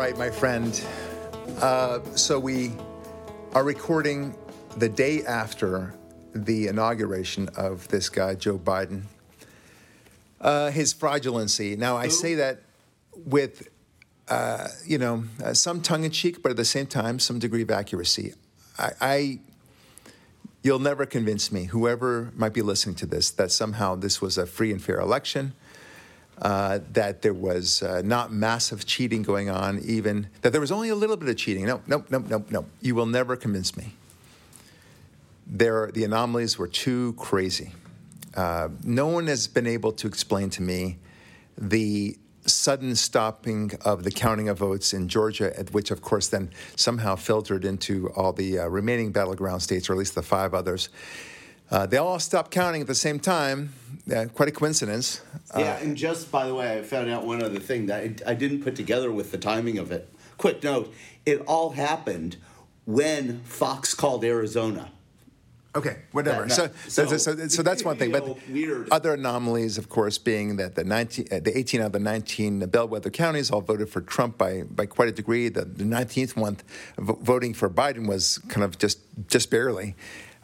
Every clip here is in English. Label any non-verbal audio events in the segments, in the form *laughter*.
Right, my friend. Uh, so we are recording the day after the inauguration of this guy, Joe Biden. Uh, his fraudulency. Now, I say that with, uh, you know, uh, some tongue in cheek, but at the same time, some degree of accuracy. I, I, you'll never convince me, whoever might be listening to this, that somehow this was a free and fair election. Uh, that there was uh, not massive cheating going on, even that there was only a little bit of cheating. No, no, no, no, no. You will never convince me. There, the anomalies were too crazy. Uh, no one has been able to explain to me the sudden stopping of the counting of votes in Georgia, which, of course, then somehow filtered into all the uh, remaining battleground states, or at least the five others. Uh, they all stopped counting at the same time. Uh, quite a coincidence. Yeah, and just by the way, I found out one other thing that I, I didn't put together with the timing of it. Quick note: it all happened when Fox called Arizona. Okay, whatever. That- so, that- so, so, so- so, that's one thing. But weird. other anomalies, of course, being that the 19, uh, the 18 out of the 19 bellwether counties all voted for Trump by, by quite a degree. The, the 19th one voting for Biden was kind of just just barely.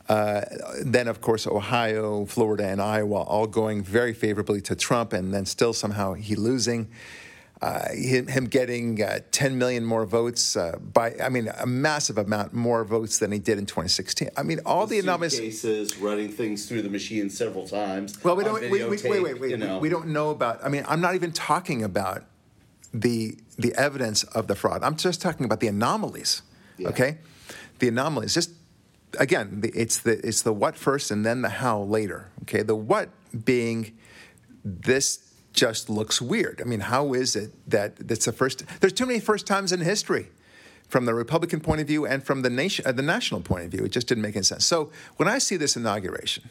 Uh, then, of course, Ohio, Florida, and Iowa all going very favorably to Trump, and then still somehow he losing. Uh, him, him getting uh, 10 million more votes uh, by, I mean, a massive amount more votes than he did in 2016. I mean, all the anomalies. cases running things through the machine several times. Well, we don't. We, we, wait, wait, wait. You know. We don't know about. I mean, I'm not even talking about the the evidence of the fraud. I'm just talking about the anomalies. Yeah. Okay, the anomalies. Just again, it's the it's the what first and then the how later. Okay, the what being this just looks weird. I mean, how is it that it's the first? There's too many first times in history. From the Republican point of view and from the nation, uh, the national point of view, it just didn't make any sense. So when I see this inauguration,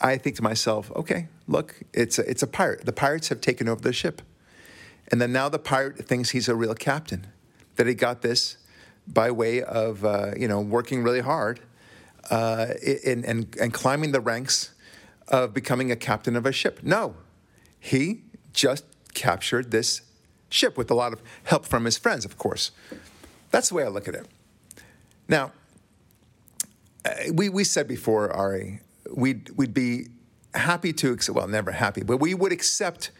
I think to myself, okay, look, it's a, it's a pirate. The pirates have taken over the ship. And then now the pirate thinks he's a real captain, that he got this by way of, uh, you know, working really hard uh, in, and, and climbing the ranks of becoming a captain of a ship. No, he just captured this ship with a lot of help from his friends, of course. That's the way I look at it. Now, uh, we, we said before, Ari, we'd, we'd be happy to, accept, well, never happy, but we would accept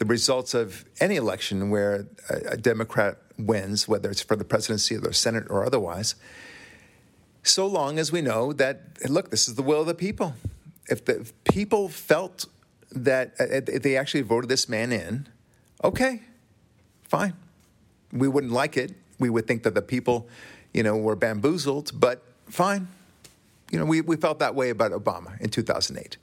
the results of any election where a, a Democrat wins, whether it's for the presidency or the Senate or otherwise, so long as we know that, look, this is the will of the people. If the if people felt that uh, if they actually voted this man in, okay, fine. We wouldn't like it. We would think that the people, you know, were bamboozled, but fine. You know, we, we felt that way about Obama in 2008.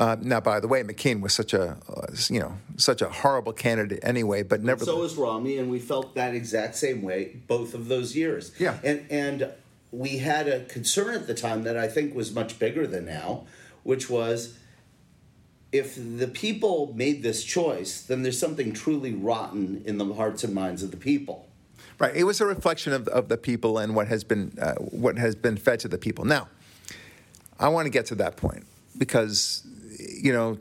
Uh, now, by the way, McCain was such a, uh, you know, such a horrible candidate anyway, but never. So was Romney, and we felt that exact same way both of those years. Yeah. And and we had a concern at the time that I think was much bigger than now, which was if the people made this choice, then there's something truly rotten in the hearts and minds of the people. Right. It was a reflection of, of the people and what has been uh, what has been fed to the people. Now, I want to get to that point because you know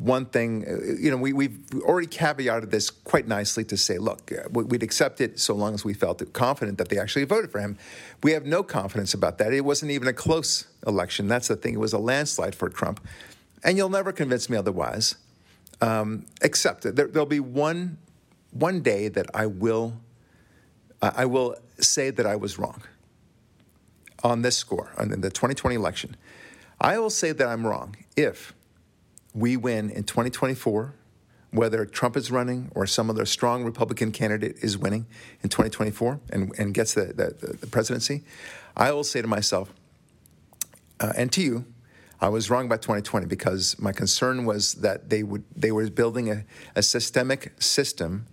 one thing. uh, You know, we we've already caveated this quite nicely to say, look, uh, we- we'd accept it so long as we felt confident that they actually voted for him. We have no confidence about that. It wasn't even a close election. That's the thing. It was a landslide for Trump, and you'll never convince me otherwise. Um, except that there, there'll be one one day that I will. I I will say that I was wrong on this score, on the 2020 election. I will say that I'm wrong if we win in 2024, whether Trump is running or some other strong Republican candidate is winning in 2024 and, and gets the, the, the presidency. I will say to myself uh, and to you, I was wrong about 2020 because my concern was that they would they were building a, a systemic system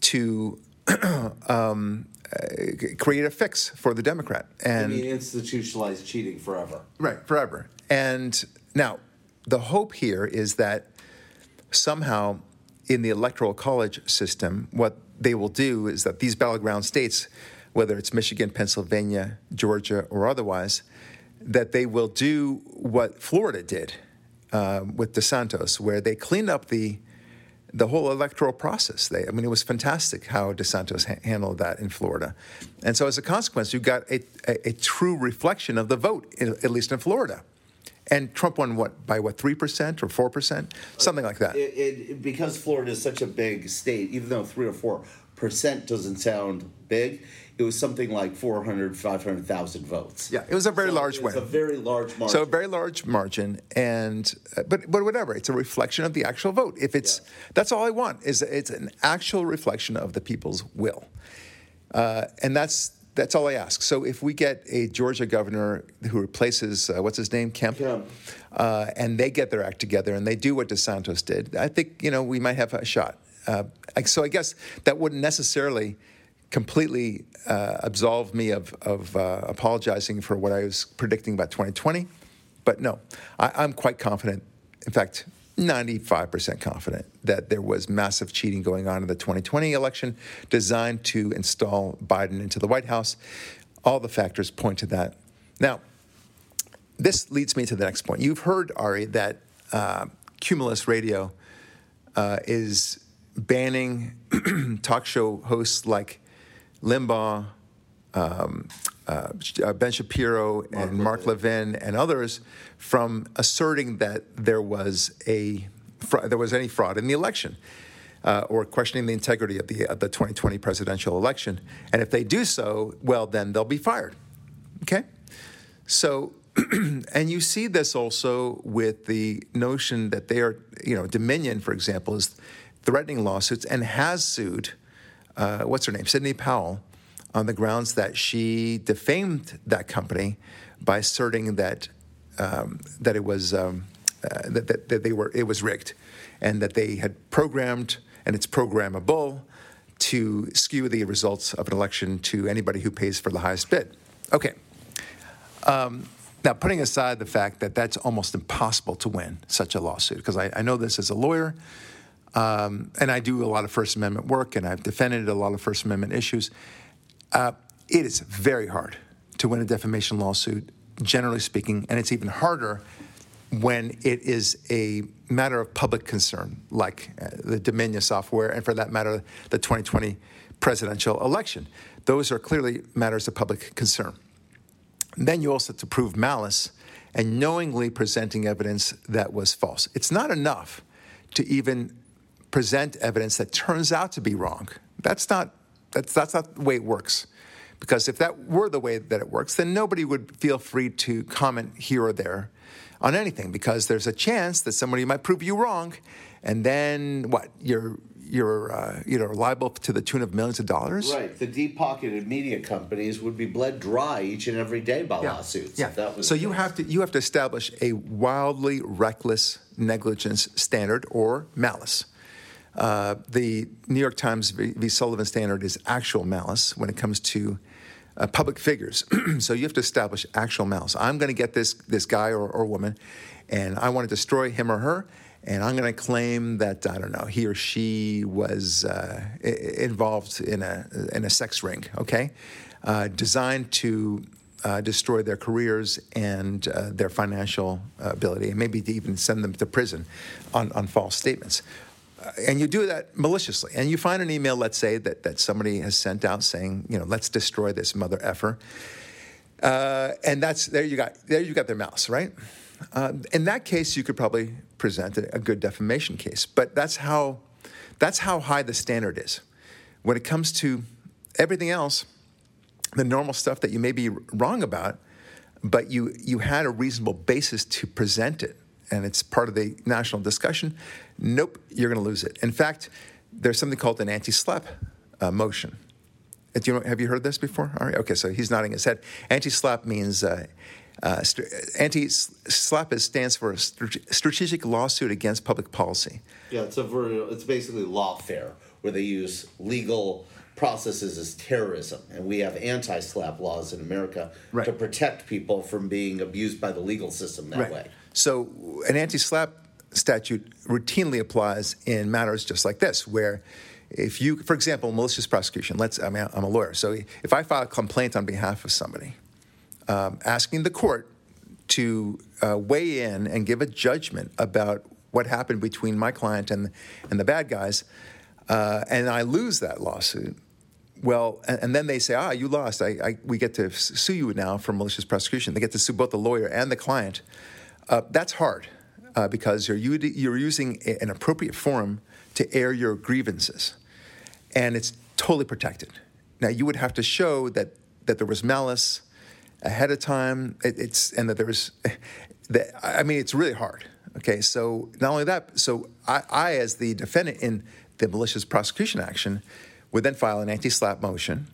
to *clears throat* um, uh, create a fix for the Democrat. I And mean, institutionalized cheating forever. Right, forever. And now, the hope here is that somehow in the electoral college system, what they will do is that these battleground states, whether it's Michigan, Pennsylvania, Georgia, or otherwise, that they will do what Florida did uh, with DeSantis, where they cleaned up the the whole electoral process. They, I mean, it was fantastic how DeSantis ha- handled that in Florida, and so as a consequence, you got a, a, a true reflection of the vote, in, at least in Florida. And Trump won what by what three percent or four percent, something like that. It, it, because Florida is such a big state, even though three or four percent doesn't sound big, it was something like 400, 500,000 votes. Yeah, it was a very So large it's win. a very large margin. So a very large margin, and uh, but but whatever, it's a reflection of the actual vote. If it's Yeah. that's all I want is it's an actual reflection of the people's will, uh, and that's that's all I ask. So if we get a Georgia governor who replaces uh, what's his name Kemp. Uh, and they get their act together and they do what DeSantis did, I think you know we might have a shot. Uh, so I guess that wouldn't necessarily completely uh, absolve me of, of uh, apologizing for what I was predicting about 2020. But no, I, I'm quite confident. In fact, 95% confident that there was massive cheating going on in the 2020 election designed to install Biden into the White House. All the factors point to that. Now, this leads me to the next point. You've heard, Ari, that uh, Cumulus Radio uh, is banning *clears throat* talk show hosts like Limbaugh, um, uh, Ben Shapiro, and Mark Levin, and others from asserting that there was a fra- there was any fraud in the election. Uh, or questioning the integrity of the, of the 2020 presidential election. And if they do so, well, then they'll be fired. Okay? So, *clears throat* and you see this also with the notion that they are, you know, Dominion, for example, is threatening lawsuits and has sued, uh, what's her name, Sidney Powell, on the grounds that she defamed that company by asserting that um, that it was um, uh, that, that, that they were it was rigged, and that they had programmed and it's programmable to skew the results of an election to anybody who pays for the highest bid. Okay. Um, now, putting aside the fact that that's almost impossible to win such a lawsuit, because I, I know this as a lawyer, um, and I do a lot of First Amendment work, and I've defended a lot of First Amendment issues. Uh, it is very hard to win a defamation lawsuit, generally speaking, and it's even harder when it is a matter of public concern, like uh, the Dominion software, and for that matter, the 2020 presidential election. Those are clearly matters of public concern. Then you also have to prove malice and knowingly presenting evidence that was false. It's not enough to even present evidence that turns out to be wrong. That's not that's that's not the way it works. Because if that were the way that it works, then nobody would feel free to comment here or there on anything because there's a chance that somebody might prove you wrong, and then what? You're you're uh, you know liable to the tune of millions of dollars. Right. The deep pocketed media companies would be bled dry each and every day by lawsuits. Yeah. That was so you case. have to you have to establish a wildly reckless negligence standard or malice. Uh, the New York Times v. v. Sullivan standard is actual malice when it comes to uh, public figures. *clears throat* so you have to establish actual malice. I'm going to get this this guy or, or woman, and I want to destroy him or her, and I'm going to claim that I don't know he or she was uh, i- involved in a in a sex ring. Okay, uh, designed to uh, destroy their careers and uh, their financial uh, ability, and maybe to even send them to prison on, on false statements. Uh, and you do that maliciously. And you find an email, let's say, that, that somebody has sent out saying, you know, let's destroy this mother effer. Uh, and that's there you got there you got their mouse, right? Uh, in that case, you could probably present a, a good defamation case. But that's how that's how high the standard is. When it comes to everything else, the normal stuff that you may be wrong about, but you you had a reasonable basis to present it, and it's part of the national discussion. Nope, you're going to lose it. In fact, there's something called an anti-SLAPP uh, motion. Uh, Do you know, have you heard this before? All right. Okay, so he's nodding his head. Anti-SLAPP means. Uh, uh, st- anti-SLAPP is, stands for a strate- strategic lawsuit against public policy. Yeah, it's a ver- it's basically lawfare where they use legal processes as terrorism, and we have anti-SLAPP laws in America Right. to protect people from being abused by the legal system that way. So an anti-SLAPP statute routinely applies in matters just like this, where if you, for example, malicious prosecution. Let's. I mean, I'm a lawyer, so if I file a complaint on behalf of somebody, um, asking the court to uh, weigh in and give a judgment about what happened between my client and and the bad guys, uh, and I lose that lawsuit. Well, and, and then they say, ah, you lost. I, I, we get to sue you now for malicious prosecution. They get to sue both the lawyer and the client. Uh, that's hard uh, because you're, you're using an appropriate forum to air your grievances, and it's totally protected. Now, you would have to show that, that there was malice ahead of time. It, it's and that there was. *laughs* That, I mean, it's really hard. Okay, so not only that, so I, I, as the defendant in the malicious prosecution action, would then file an anti-SLAPP motion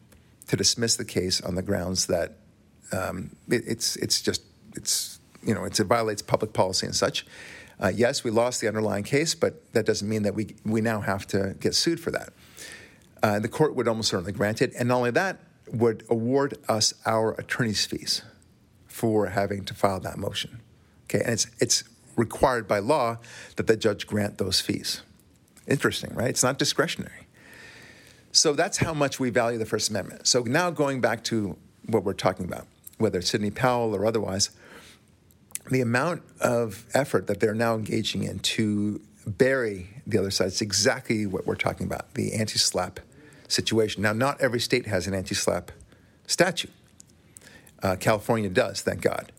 to dismiss the case on the grounds that um, it, it's it's just it's you know it violates public policy and such. Uh, yes, we lost the underlying case, but that doesn't mean that we we now have to get sued for that. Uh, the court would almost certainly grant it, and not only that, would award us our attorney's fees for having to file that motion. Okay, and it's it's required by law that the judge grant those fees. Interesting, right? It's not discretionary. So that's how much we value the First Amendment. So now going back to what we're talking about, whether Sidney Powell or otherwise, the amount of effort that they're now engaging in to bury the other side is exactly what we're talking about the anti SLAPP situation. Now, not every state has an anti SLAPP statute. Uh, California does, thank God.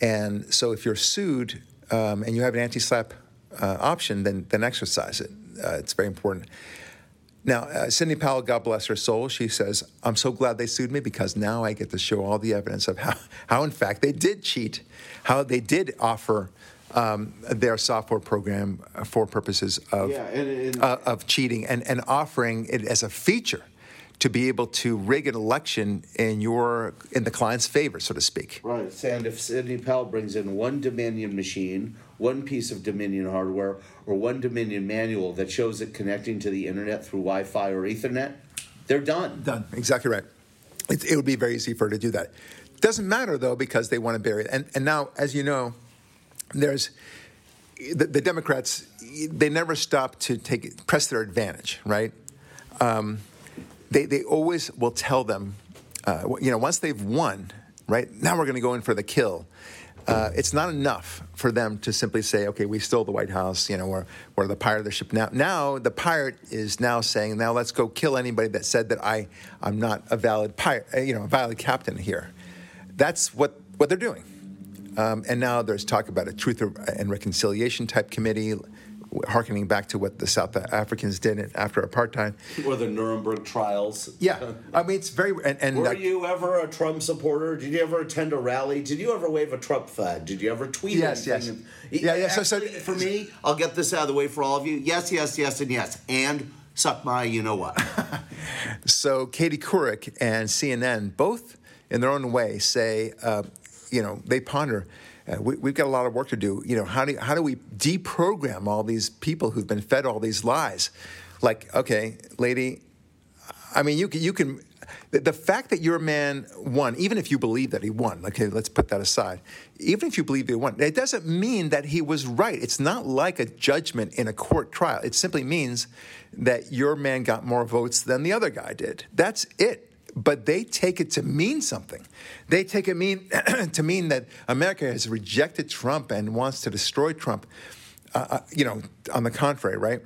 And so if you're sued um, and you have an anti SLAPP uh, option, then, then exercise it. Uh, it's very important. Now, uh, Sidney Powell, God bless her soul, she says, I'm so glad they sued me because now I get to show all the evidence of how, how in fact, they did cheat, how they did offer um, their software program for purposes of, yeah, and, and, uh, of cheating and, and offering it as a feature to be able to rig an election in your in the client's favor, so to speak. Right. And if Sidney Powell brings in one Dominion machine, one piece of Dominion hardware, or one Dominion manual that shows it connecting to the internet through Wi-Fi or Ethernet, they're done. Done. Exactly right. It, it would be very easy for her to do that. Doesn't matter though because they want to bury it. And and now, as you know, there's the, the Democrats. They never stop to take press their advantage, right? Um, they, they always will tell them, uh, you know, once they've won, right, now we're going to go in for the kill. Uh, it's not enough for them to simply say, okay, we stole the White House, you know, we're, we're the pirate of the ship. Now, now the pirate is now saying, now let's go kill anybody that said that I, I'm not a valid pirate, uh, you know, a valid captain here. That's what, what they're doing. Um, and now there's talk about a truth and reconciliation type committee harkening back to what the South Africans did after apartheid. Or the Nuremberg trials. Yeah, I mean it's very. And, and were uh, you ever a Trump supporter? Did you ever attend a rally? Did you ever wave a Trump flag? Did you ever tweet? Yes, anything? yes. Yeah, yeah. So, so for me, I'll get this out of the way for all of you. Yes, yes, yes, and yes, and suck my, you know what. *laughs* so Katie Couric and CNN both, in their own way, say, uh, you know, they ponder uh, we, have got a lot of work to do. You know, how do how do we deprogram all these people who've been fed all these lies? Like, okay, lady, I mean, you can you can. The, the fact that your man won, even if you believe that he won, okay, let's put that aside. Even if you believe he won, it doesn't mean that he was right. It's not like a judgment in a court trial. It simply means that your man got more votes than the other guy did. That's it but they take it to mean something. They take it mean *clears throat* to mean that America has rejected Trump and wants to destroy Trump. Uh, uh, you know, on the contrary, right?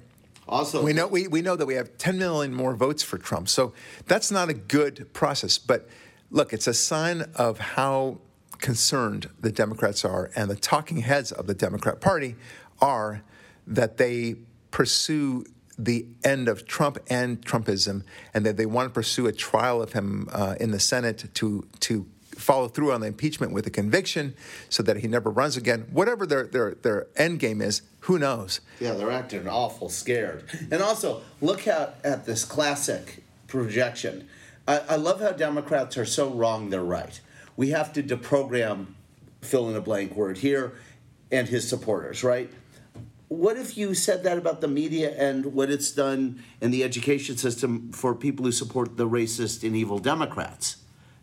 Also, we know we, we know that we have 10 million more votes for Trump, so that's not a good process. But look, it's a sign of how concerned the Democrats are, and the talking heads of the Democrat Party are that they pursue the end of Trump and Trumpism, and that they want to pursue a trial of him uh, in the Senate to to follow through on the impeachment with a conviction, so that he never runs again. Whatever their their their end game is, who knows? Yeah, they're acting awful scared. And also, look at at this classic projection. I, I love how Democrats are so wrong; they're right. We have to deprogram fill in a blank word here and his supporters, right? What if you said that about the media and what it's done in the education system for people who support the racist and evil Democrats?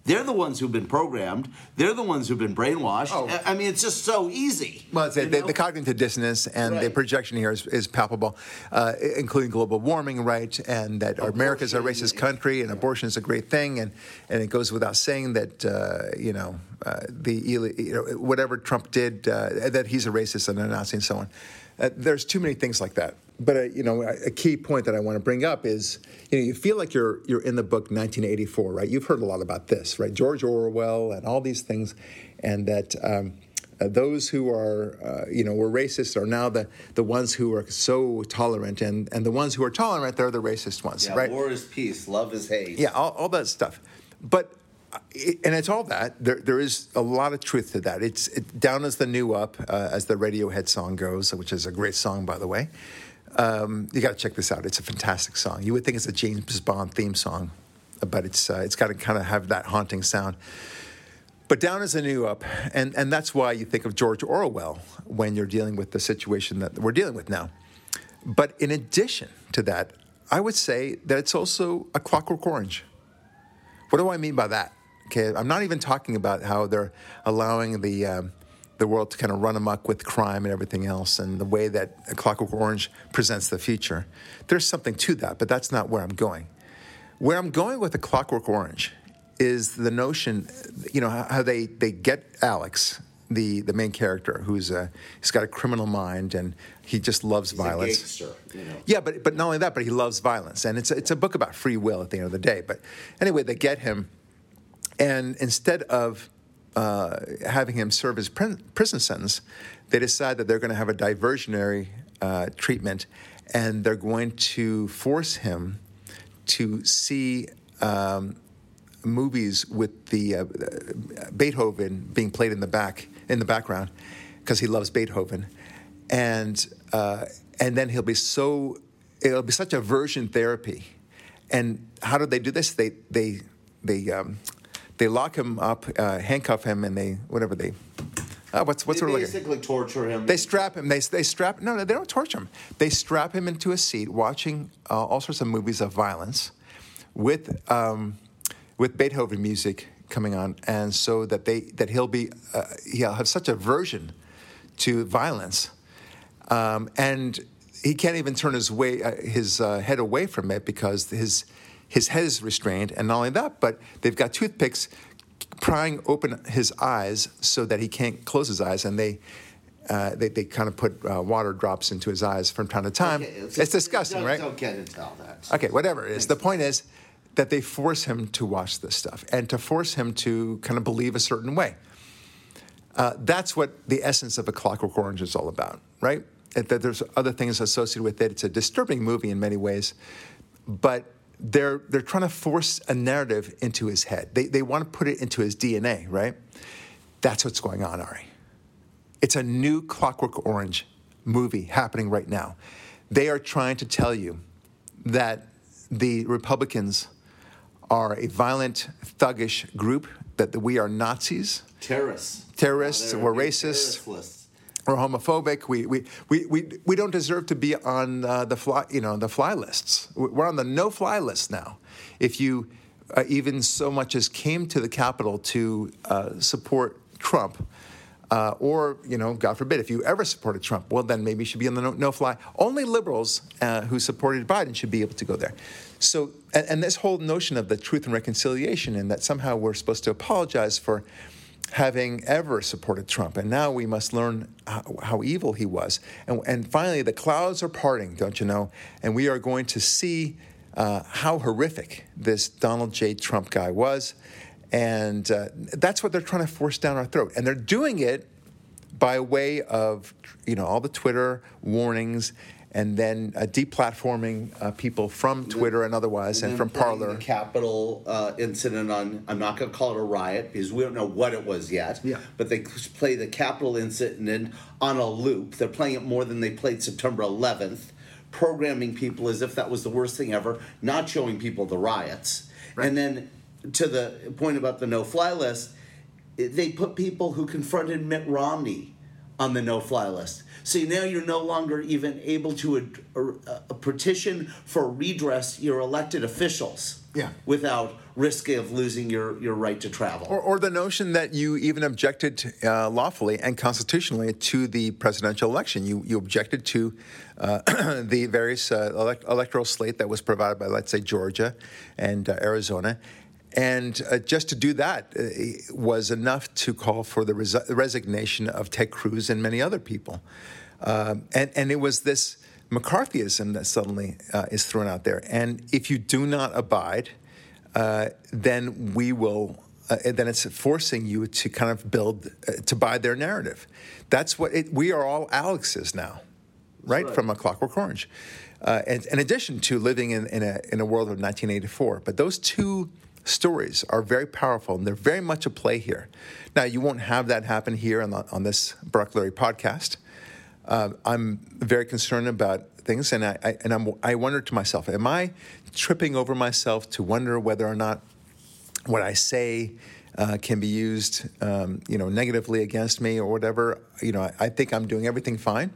They're the ones who've been programmed. They're the ones who've been brainwashed. Oh. I mean, it's just so easy. Well, the, the, cognitive dissonance and right. the projection here is, is palpable, uh, including global warming, right? And that America is a racist country and abortion is a great thing. And, and it goes without saying that, uh, you know, uh, the you know, whatever Trump did, uh, that he's a racist and a Nazi and so on. Uh, there's too many things like that. But uh, you know, a, a key point that I want to bring up is, you know, you feel like you're you're in the book 1984, right? You've heard a lot about this, right? George Orwell and all these things, and that. Um, uh, those who are, uh, you know, were racist are now the, the ones who are so tolerant, and, and the ones who are tolerant, they're the racist ones, Yeah, right? war is peace, love is hate. Yeah, all, all that stuff. But and it's all that. There, there is a lot of truth to that. It's it, down as the new up, uh, as the Radiohead song goes, which is a great song, by the way. Um, you got to check this out. It's a fantastic song. You would think it's a James Bond theme song, but it's uh, it's got to kind of have that haunting sound. But down is the new up, and, and that's why you think of George Orwell when you're dealing with the situation that we're dealing with now. But in addition to that, I would say that it's also a clockwork orange. What do I mean by that? Okay, I'm not even talking about how they're allowing the um, the world to kind of run amok with crime and everything else, and the way that a Clockwork Orange presents the future. There's something to that, but that's not where I'm going. Where I'm going with the Clockwork Orange is the notion, you know, how, they they get Alex, the the main character, who's a he's got a criminal mind and he just loves He's violence. gangster, you know. Yeah, but but not only that, but he loves violence, and it's a, it's a book about free will at the end of the day. But anyway, they get him, and instead of uh, having him serve his prison sentence, they decide that they're going to have a diversionary uh, treatment, and they're going to force him to see. Um, movies with the uh, Beethoven being played in the back in the background because he loves Beethoven, and uh, and then he'll be so it'll be such aversion therapy. And how do they do this? They they they um, they lock him up, uh, handcuff him, and they whatever they. Uh, what's what's They the word? basically torture him. They strap him. They, they strap. No, no, they don't torture him. They strap him into a seat, watching uh, all sorts of movies of violence, with um, with Beethoven music coming on, and so that they that he'll be uh, he'll have such aversion to violence, um, and he can't even turn his way uh, his uh, head away from it because his his head is restrained, and not only that, but they've got toothpicks prying open his eyes so that he can't close his eyes, and they. Uh, they, they kind of put uh, water drops into his eyes from time to time. Okay, it's, disgusting, don't, right? Don't get into all that. Okay, whatever it is. The point is that they force him to watch this stuff and to force him to kind of believe a certain way. Uh, that's what the essence of A Clockwork Orange is all about, right? That there's other things associated with it. It's a disturbing movie in many ways, but they're they're trying to force a narrative into his head. They they want to put it into his DNA, right? That's what's going on, Ari. It's a new Clockwork Orange movie happening right now. They are trying to tell you that the Republicans are a violent, thuggish group, that we are Nazis, Terrorists. Terrorists, oh, They're we're big we're homophobic, we, we, we, we, we don't deserve to be on uh, the, fly, you know, the fly lists. We're on the no fly list now. If you uh, even so much as came to the Capitol to uh, support Trump, uh, or, you know, God forbid, if you ever supported Trump, well, then maybe you should be on the no, no fly. Only liberals uh, who supported Biden should be able to go there. So, and, and this whole notion of the truth and reconciliation, and that somehow we're supposed to apologize for having ever supported Trump, and now we must learn how, how evil he was. And, and finally, the clouds are parting, don't you know? And we are going to see uh, how horrific this Donald J. Trump guy was. And uh, that's what they're trying to force down our throat. And they're doing it by way of, you know, all the Twitter warnings and then uh, deplatforming uh, people from Twitter and otherwise and, then from Parler. The Capitol uh, incident on, I'm not going to call it a riot because we don't know what it was yet. Yeah. But they play the Capitol incident on a loop. They're playing it more than they played September 11th, programming people as if that was the worst thing ever, not showing people the riots. right. And then to the point about the no fly list, they put people who confronted Mitt Romney on the no fly list. So now you're no longer even able to ad- or, uh, petition for redress your elected officials Yeah. without risk of losing your, your right to travel. Or, or the notion that you even objected uh, lawfully and constitutionally to the presidential election. You, you objected to uh, *clears throat* the various uh, elect- electoral slate that was provided by, let's say, Georgia and uh, Arizona. And uh, just to do that uh, was enough to call for the res- resignation of Ted Cruz and many other people. Um, and, and it was this McCarthyism that suddenly uh, is thrown out there. And if you do not abide, uh, then we will. Uh, then it's forcing you to kind of build uh, to buy their narrative. That's what it, we are all Alexes now, right? right. From a Clockwork Orange. Uh, and, in addition to living in, in, a, in a world of 1984. But those two stories are very powerful and they're very much a play here. Now, you won't have that happen here on, the, on this Barak Lurie podcast. Uh, I'm very concerned about things, and I, I and I'm, I wonder to myself, am I tripping over myself to wonder whether or not what I say uh, can be used, um, you know, negatively against me or whatever? You know, I, I think I'm doing everything fine.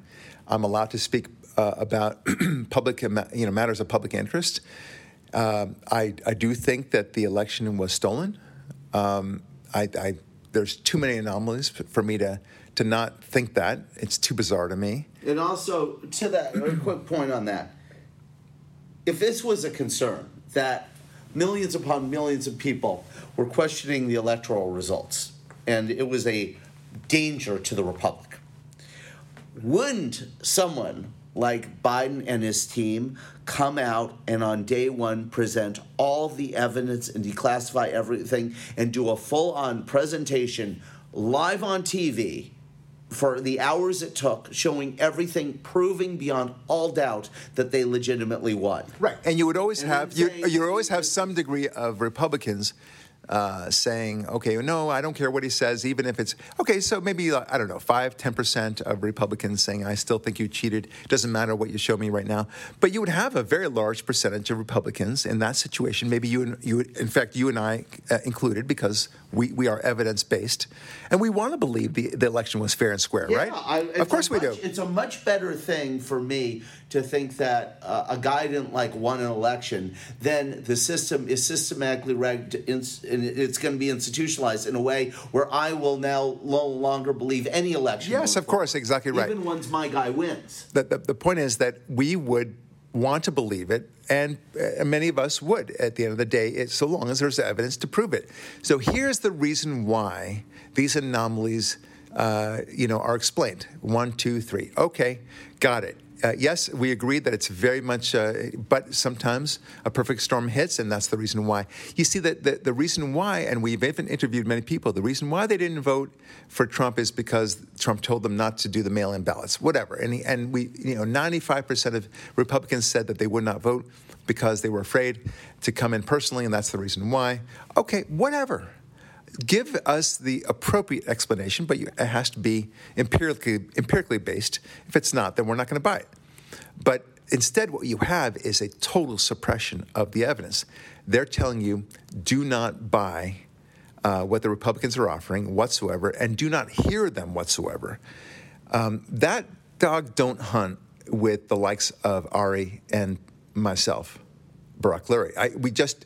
I'm allowed to speak uh, about *clears throat* public, you know, matters of public interest. Um, I, I do think that the election was stolen. Um, I, I, there's too many anomalies for me to, to not think that. It's too bizarre to me. And also, to that, a quick point on that. If this was a concern that millions upon millions of people were questioning the electoral results and it was a danger to the Republic, wouldn't someone like Biden and his team come out and on day one present all the evidence and declassify everything and do a full on presentation live on TV for the hours it took, showing everything, proving beyond all doubt that they legitimately won. Right, and you would always and have you you always have some degree of Republicans uh, saying, okay, no, I don't care what he says, even if it's okay. So maybe I don't know, five, ten percent of Republicans saying, I still think you cheated. Doesn't matter what you show me right now. But you would have a very large percentage of Republicans in that situation. Maybe you, and you, in fact, you and I uh, included, because we, we are evidence based, and we want to believe the, the election was fair and square, yeah, right? I, of course we much, do. It's a much better thing for me to think that uh, a guy didn't like won an election than the system is systematically rigged and it's going to be institutionalized in a way where I will now no longer believe any election. Yes, of course, exactly right. Even once my guy wins. The, the, the point is that we would want to believe it, and uh, many of us would at the end of the day, it, so long as there's evidence to prove it. So here's the reason why these anomalies, uh, you know, are explained. One, two, three. Okay, got it uh, yes, we agree that it's very much, uh, but sometimes a perfect storm hits, and that's the reason why. You see, that the, the reason why, and we've even interviewed many people, the reason why they didn't vote for Trump is because Trump told them not to do the mail-in ballots, whatever. And, he, and we, you know, 95% of Republicans said that they would not vote because they were afraid to come in personally, and that's the reason why. Okay, whatever give us the appropriate explanation, but it has to be empirically, empirically based. If it's not, then we're not going to buy it. But instead, what you have is a total suppression of the evidence. They're telling you do not buy uh, what the Republicans are offering whatsoever, and do not hear them whatsoever. Um, that dog don't hunt with the likes of Ari and myself, Barak Lurie. I, we just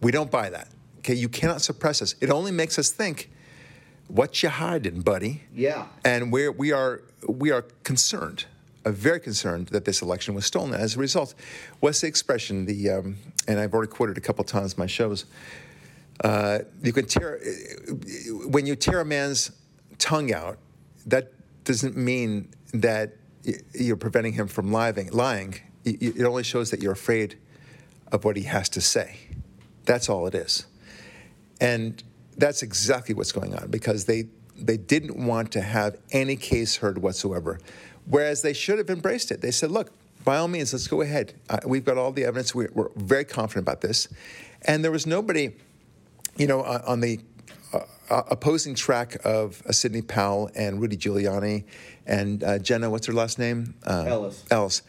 we don't buy that. Okay, you cannot suppress us. It only makes us think, what you hiding, buddy? Yeah. And we're, we are we are concerned, uh, very concerned that this election was stolen. As a result, what's the expression? The um, and I've already quoted a couple times in my shows. Uh, you can tear when you tear a man's tongue out. That doesn't mean that you're preventing him from lying. Lying. It only shows that you're afraid of what he has to say. That's all it is. And that's exactly what's going on because they, they didn't want to have any case heard whatsoever, whereas they should have embraced it. They said, look, by all means, let's go ahead. Uh, we've got all the evidence. We're, we're, very confident about this. And there was nobody, you know, uh, on the uh, uh opposing track of uh, Sidney Powell and Rudy Giuliani and uh, Jenna, what's her last name? Ellis. Ellis.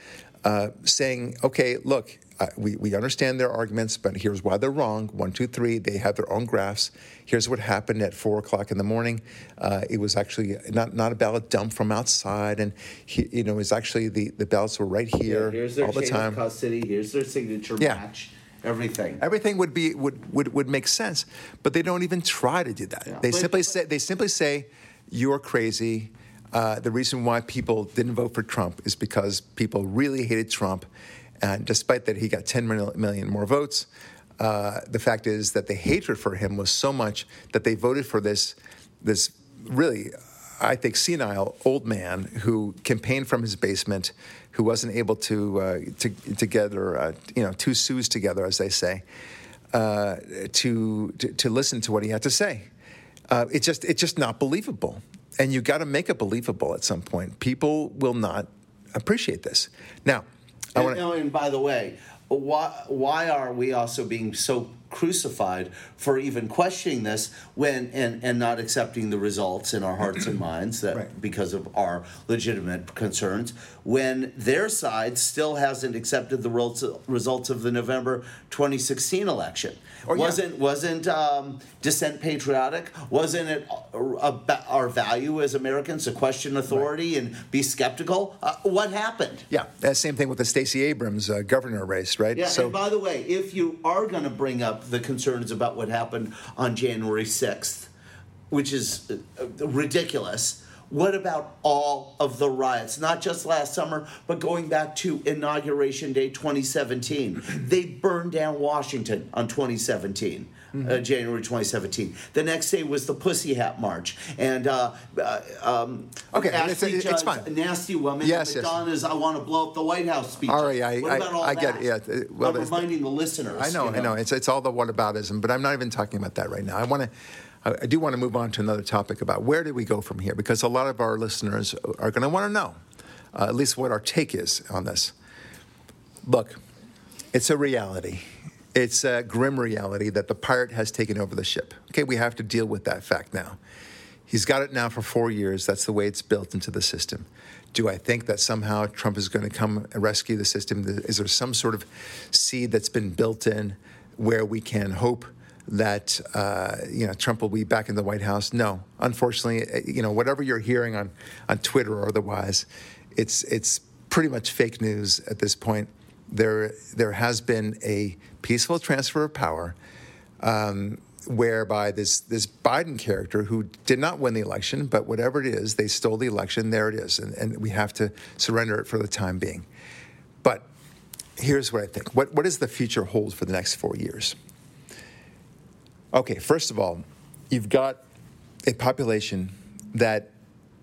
saying, okay, look, uh, we, we understand their arguments, but here's why they're wrong. One, two, three, they have their own graphs. Here's what happened at four o'clock in the morning. Uh, it was actually not, not a ballot dump from outside, and he, you know, it was actually the, the ballots were right here yeah, here's their all the time. Of custody. Here's their signature yeah. match. Everything. Everything would be would, would, would make sense, but they don't even try to do that. Yeah. They but, simply but, say they simply say, "You're crazy." Uh, the reason why people didn't vote for Trump is because people really hated Trump and despite that, he got 10 million more votes. Uh, the fact is that the hatred for him was so much that they voted for this, this really I think, senile old man who campaigned from his basement, who wasn't able to uh, to together, uh, you know, two sous together, as they say, uh, to, to, to listen to what he had to say. Uh, it's just it's just not believable, and you got to make it believable at some point. People will not appreciate this. Now, Want and, and by the way, why why are we also being so crucified for even questioning this when and, and not accepting the results in our hearts and *clears throat* minds that right. because of our legitimate concerns when their side still hasn't accepted the results of the November 2016 election or, wasn't yeah. wasn't um, dissent patriotic wasn't it our value as Americans to question authority right. and be skeptical uh, what happened yeah same thing with the Stacey Abrams uh, governor race right yeah so and by the way if you are going to bring up the concerns about what happened on January 6th, which is uh, ridiculous. What about all of the riots? Not just last summer, but going back to Inauguration Day 2017. they burned down Washington on 2017 mm-hmm. uh, January 2017. The next day was the Pussy Hat March, and uh, uh, um, okay, Ashley it's, it's fine. Nasty Woman, yes, Madonna's yes. "I Want to Blow Up the White House" speech. All right, I, about all I, I get it. Yeah, well, I'm reminding the listeners. I know, you know, I know. It's it's all the whataboutism, but I'm not even talking about that right now. I want to. I do want to move on to another topic about where do we go from here because a lot of our listeners are going to want to know uh, at least what our take is on this. Look, it's a reality it's a grim reality that the pirate has taken over the ship. Okay, we have to deal with that fact now. He's got it now for four years. That's the way it's built into the system. Do I think that somehow Trump is going to come and rescue the system? Is there some sort of seed that's been built in where we can hope that uh, you know Trump will be back in the White House? No, unfortunately, uh, you know whatever you're hearing on on Twitter or otherwise, it's it's pretty much fake news at this point there there has been a peaceful transfer of power, um, whereby this this Biden character who did not win the election, but whatever it is, they stole the election. There it is, and, and we have to surrender it for the time being. But here's what I think: what what does the future hold for the next four years? Okay, first of all, you've got a population that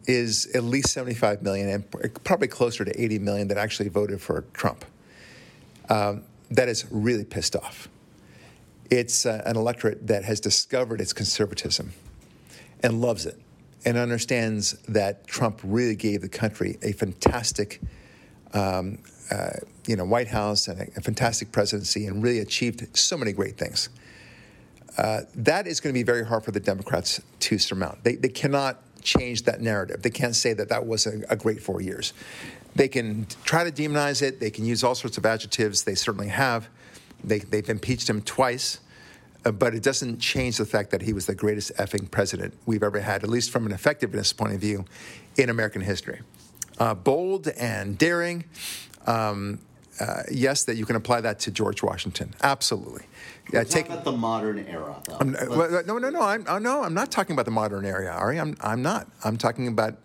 is at least 75 million and probably closer to 80 million that actually voted for Trump um, that is really pissed off. It's uh, an electorate that has discovered its conservatism and loves it and understands that Trump really gave the country a fantastic, um, uh, you know, White House and a, a, fantastic presidency and really achieved so many great things. Uh, that is going to be very hard for the Democrats to surmount. They, they cannot change that narrative. They can't say that that was a, a great four years. They can try to demonize it. They can use all sorts of adjectives. They certainly have. They, they've impeached him twice. Uh, but it doesn't change the fact that he was the greatest effing president we've ever had, at least from an effectiveness point of view, in American history. Uh, bold and daring. Um, uh, yes, that you can apply that to George Washington. Absolutely. Uh, take about the modern era, though. Uh, no, no, no. I'm, uh, no, I'm not talking about the modern era, Ari. I'm, I'm not. I'm talking about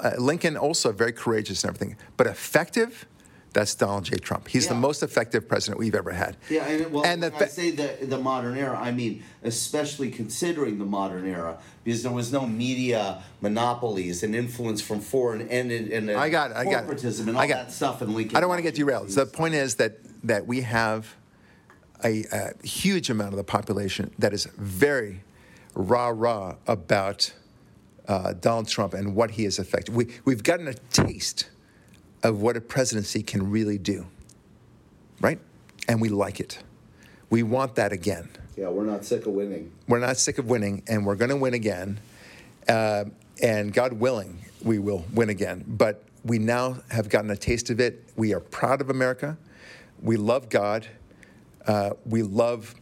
uh, Lincoln also very courageous and everything, but effective. That's Donald J. Trump. He's yeah. the most effective president we've ever had. Yeah, and well, and the, when I say the the modern era, I mean especially considering the modern era, because there was no media monopolies and influence from foreign and and, and I got it, I got corporatism and all that stuff in Lincoln. I don't want to get derailed. The point is that that we have a, a huge amount of the population that is very rah rah about uh, Donald Trump and what he has affected. We, we've gotten a taste of what a presidency can really do, right? And we like it. We want that again. Yeah, we're not sick of winning. We're not sick of winning, and we're going to win again. Uh, and God willing, we will win again. But we now have gotten a taste of it. We are proud of America. We love God. Uh, we love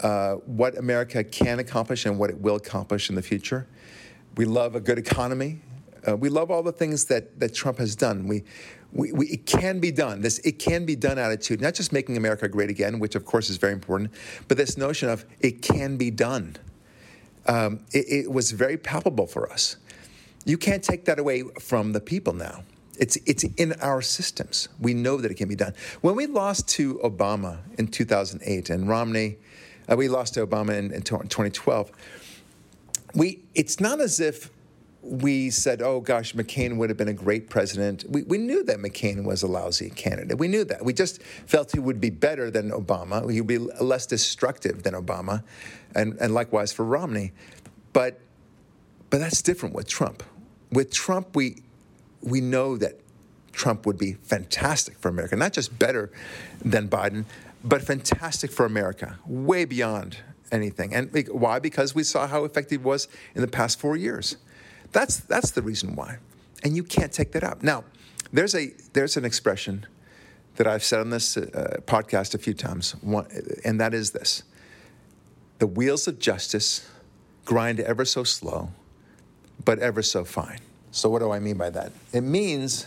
uh, what America can accomplish and what it will accomplish in the future. We love a good economy. Uh, we love all the things that, that Trump has done. We, we, we, it can be done. This it can be done attitude, not just making America great again, which of course is very important, but this notion of it can be done. Um, it, it was very palpable for us. You can't take that away from the people now. It's, it's in our systems. We know that it can be done. When we lost to Obama in 2008 and Romney, uh, we lost to Obama in, in 2012 we it's not as if we said, oh gosh, McCain would have been a great president. We, we knew that McCain was a lousy candidate. We knew that. We just felt he would be better than Obama. He would be less destructive than Obama, and, and likewise for Romney. But, but that's different with Trump. With Trump, we, we know that Trump would be fantastic for America, not just better than Biden, but fantastic for America, way beyond anything. And why? Because we saw how effective he was in the past four years. That's, that's the reason why. And you can't take that out. Now, there's, a, there's an expression that I've said on this uh, podcast a few times, and that is this The wheels of justice grind ever so slow, but ever so fine. So, what do I mean by that? It means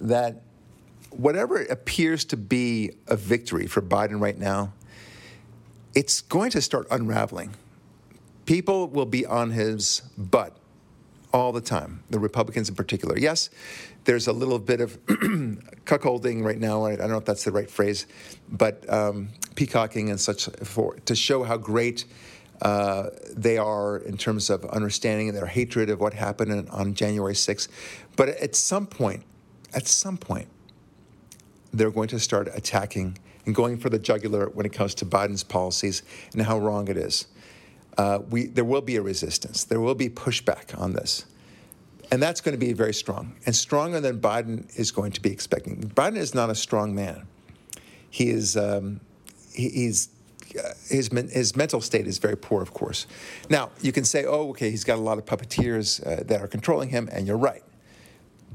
that whatever appears to be a victory for Biden right now, it's going to start unraveling. People will be on his butt all the time, the Republicans in particular. Yes, there's a little bit of *clears throat* cuckolding right now. I don't know if that's the right phrase, but um, peacocking and such for to show how great uh, they are in terms of understanding their hatred of what happened on January 6th. But at some point, at some point, they're going to start attacking and going for the jugular when it comes to Biden's policies and how wrong it is uh, we, there will be a resistance. There will be pushback on this. And that's going to be very strong, and stronger than Biden is going to be expecting. Biden is not a strong man. He is, um, he, he's, uh, his, his mental state is very poor, of course. Now, you can say, oh, okay, he's got a lot of puppeteers uh, that are controlling him, and you're right.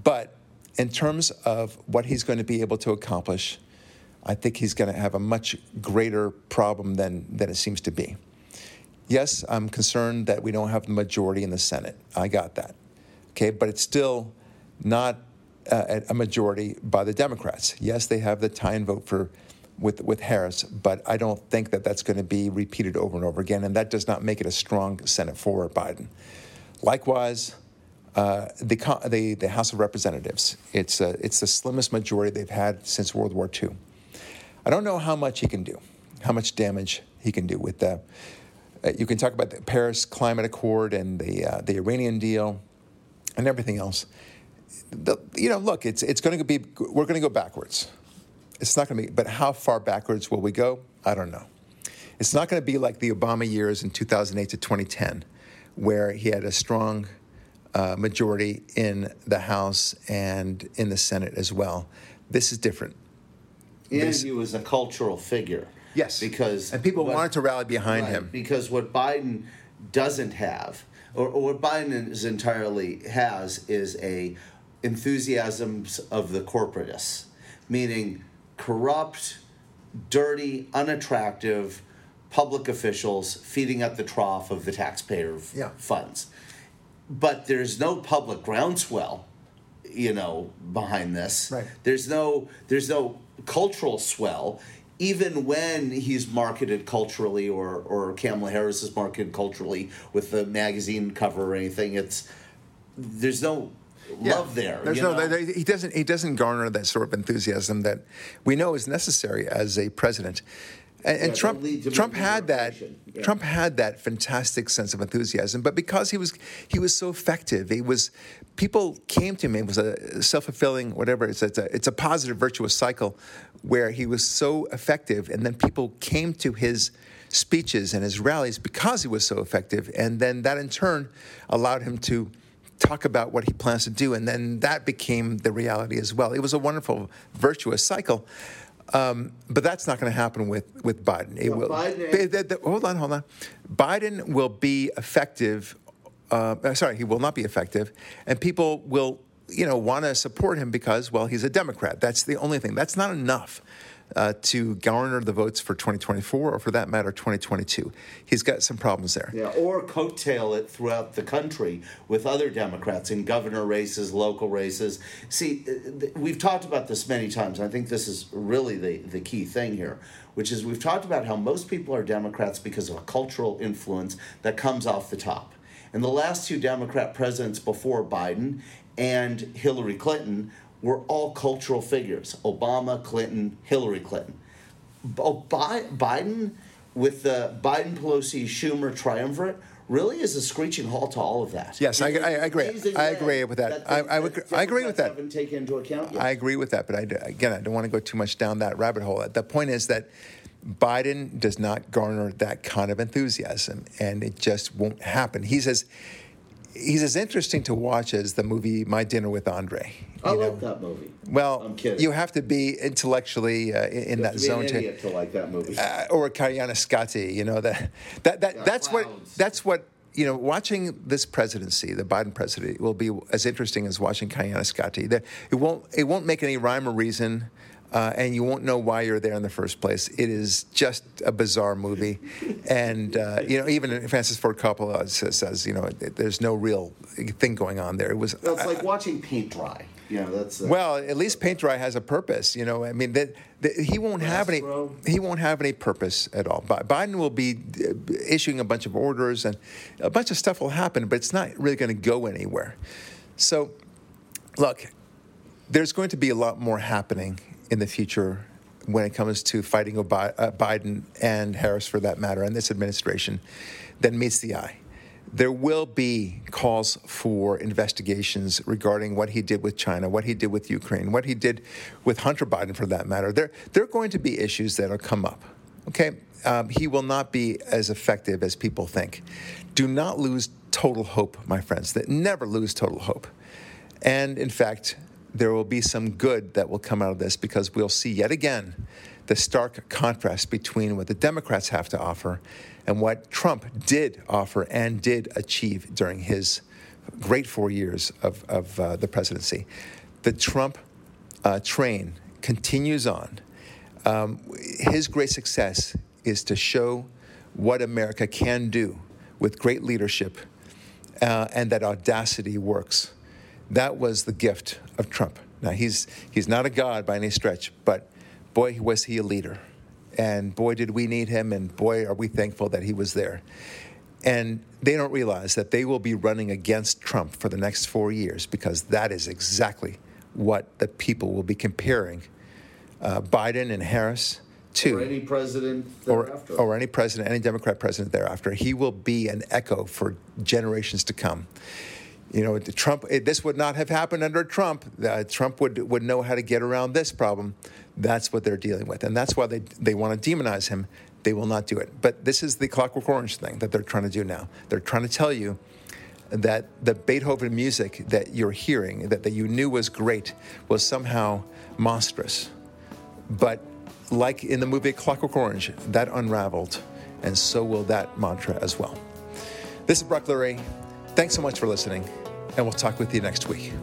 But in terms of what he's going to be able to accomplish, I think he's going to have a much greater problem than, than it seems to be. Yes, I'm concerned that we don't have the majority in the Senate. I got that. Okay, but it's still not uh, a majority by the Democrats. Yes, they have the tie-in vote for with with Harris, but I don't think that that's going to be repeated over and over again, and that does not make it a strong Senate for Biden. Likewise, uh, the, the, the House of Representatives, it's uh, it's the slimmest majority they've had since World War II. I don't know how much he can do, how much damage he can do with that. Uh, you can talk about the Paris Climate Accord and the uh, the Iranian deal and everything else. The, you know, look, it's it's going to be we're going to go backwards. It's not going to be, but how far backwards will we go? I don't know. It's not going to be like the Obama years in 2008 to 2010, where he had a strong uh, majority in the House and in the Senate as well. This is different. And he was a cultural figure. Yes. Because and people what, wanted to rally behind right, him. Because what Biden doesn't have, or, or what Biden is entirely has, is a enthusiasms of the corporatists, meaning corrupt, dirty, unattractive public officials feeding at the trough of the taxpayer yeah. funds. But there's no public groundswell, you know, behind this. Right. There's no there's no cultural swell even when he's marketed culturally or or Kamala Harris is marketed culturally with the magazine cover or anything, it's there's no yeah, love there. There's no he doesn't he doesn't garner that sort of enthusiasm that we know is necessary as a president. And, and yeah, Trump Trump had that yeah. Trump had that fantastic sense of enthusiasm, but because he was he was so effective, he was people came to him. It was a self fulfilling whatever. It's it's a, it's a positive virtuous cycle where he was so effective, and then people came to his speeches and his rallies because he was so effective, and then that in turn allowed him to talk about what he plans to do, and then that became the reality as well. It was a wonderful virtuous cycle. Um, but that's not going to happen with, with Biden. It will, Biden the, the, hold on, hold on. Biden will be effective. Uh, uh, sorry, he will not be effective, and people will, you know, want to support him because, well, he's a Democrat. That's the only thing. That's not enough uh, to garner the votes for 2024 or for that matter 2022. He's got some problems there. Yeah, or coattail it throughout the country with other Democrats in governor races, local races. See, uh, we've talked about this many times. I think this is really the, the key thing here, which is we've talked about how most people are Democrats because of a cultural influence that comes off the top. And the last two Democrat presidents before Biden and Hillary Clinton were all cultural figures Obama, Clinton, Hillary Clinton. Oh, Biden, with the Biden Pelosi Schumer triumvirate, really is a screeching halt to all of that. Yes, I- I agree. I agree with that. I- they- I would- I agree with that. Haven't taken into account yet. I agree with that, but I, again, I don't want to go too much down that rabbit hole. The point is that Biden does not garner that kind of enthusiasm, and it just won't happen. He's as he's as interesting to watch as the movie My Dinner with Andre. I you like that movie. Well, I'm kidding. you have to be intellectually uh, in, You that to zone to to like that movie. uh, or Koyaanisqatsi, you know that that, that Yeah, that's what that's what you know. Watching this presidency, the Biden presidency, will be as interesting as watching Koyaanisqatsi. That it won't it won't make any rhyme or reason. Uh, and you won't know why you're there in the first place. It is just a bizarre movie, and uh, you know even Francis Ford Coppola says, says you know there's no real thing going on there. It was Well, it's like watching paint dry. You know, that's uh, well, at least paint dry has a purpose. You know, I mean that, that he won't have any. He won't have any purpose at all. Bi- Biden will be uh, issuing a bunch of orders and a bunch of stuff will happen, but it's not really going to go anywhere. So, look, there's going to be a lot more happening in the future when it comes to fighting uh, Biden and Harris, for that matter, and this administration, than meets the eye. There will be calls for investigations regarding what he did with China, what he did with Ukraine, what he did with Hunter Biden, for that matter. There, there are going to be issues that will come up. Okay, um, he will not be as effective as people think. Do not lose total hope, my friends. That never lose total hope. And in fact, there will be some good that will come out of this because we'll see yet again the stark contrast between what the Democrats have to offer and what Trump did offer and did achieve during his great four years of, of uh, the presidency. The Trump uh, train continues on. Um, his great success is to show what America can do with great leadership uh, and that audacity works. That was the gift of Trump. Now, he's, he's not a god by any stretch, but boy, was he a leader. And boy, did we need him, and boy, are we thankful that he was there. And they don't realize that they will be running against Trump for the next four years because that is exactly what the people will be comparing uh, Biden and Harris to or any president or, or any president, any Democrat president thereafter. He will be an echo for generations to come. You know, Trump. It, this would not have happened under Trump. Uh, Trump would would know how to get around this problem. That's what they're dealing with, and that's why they they want to demonize him. They will not do it. But this is the Clockwork Orange thing that they're trying to do now. They're trying to tell you that the Beethoven music that you're hearing, that, that you knew was great, was somehow monstrous. But like in the movie Clockwork Orange, that unraveled, and so will that mantra as well. This is Barak Lurie. Thanks so much for listening, and we'll talk with you next week.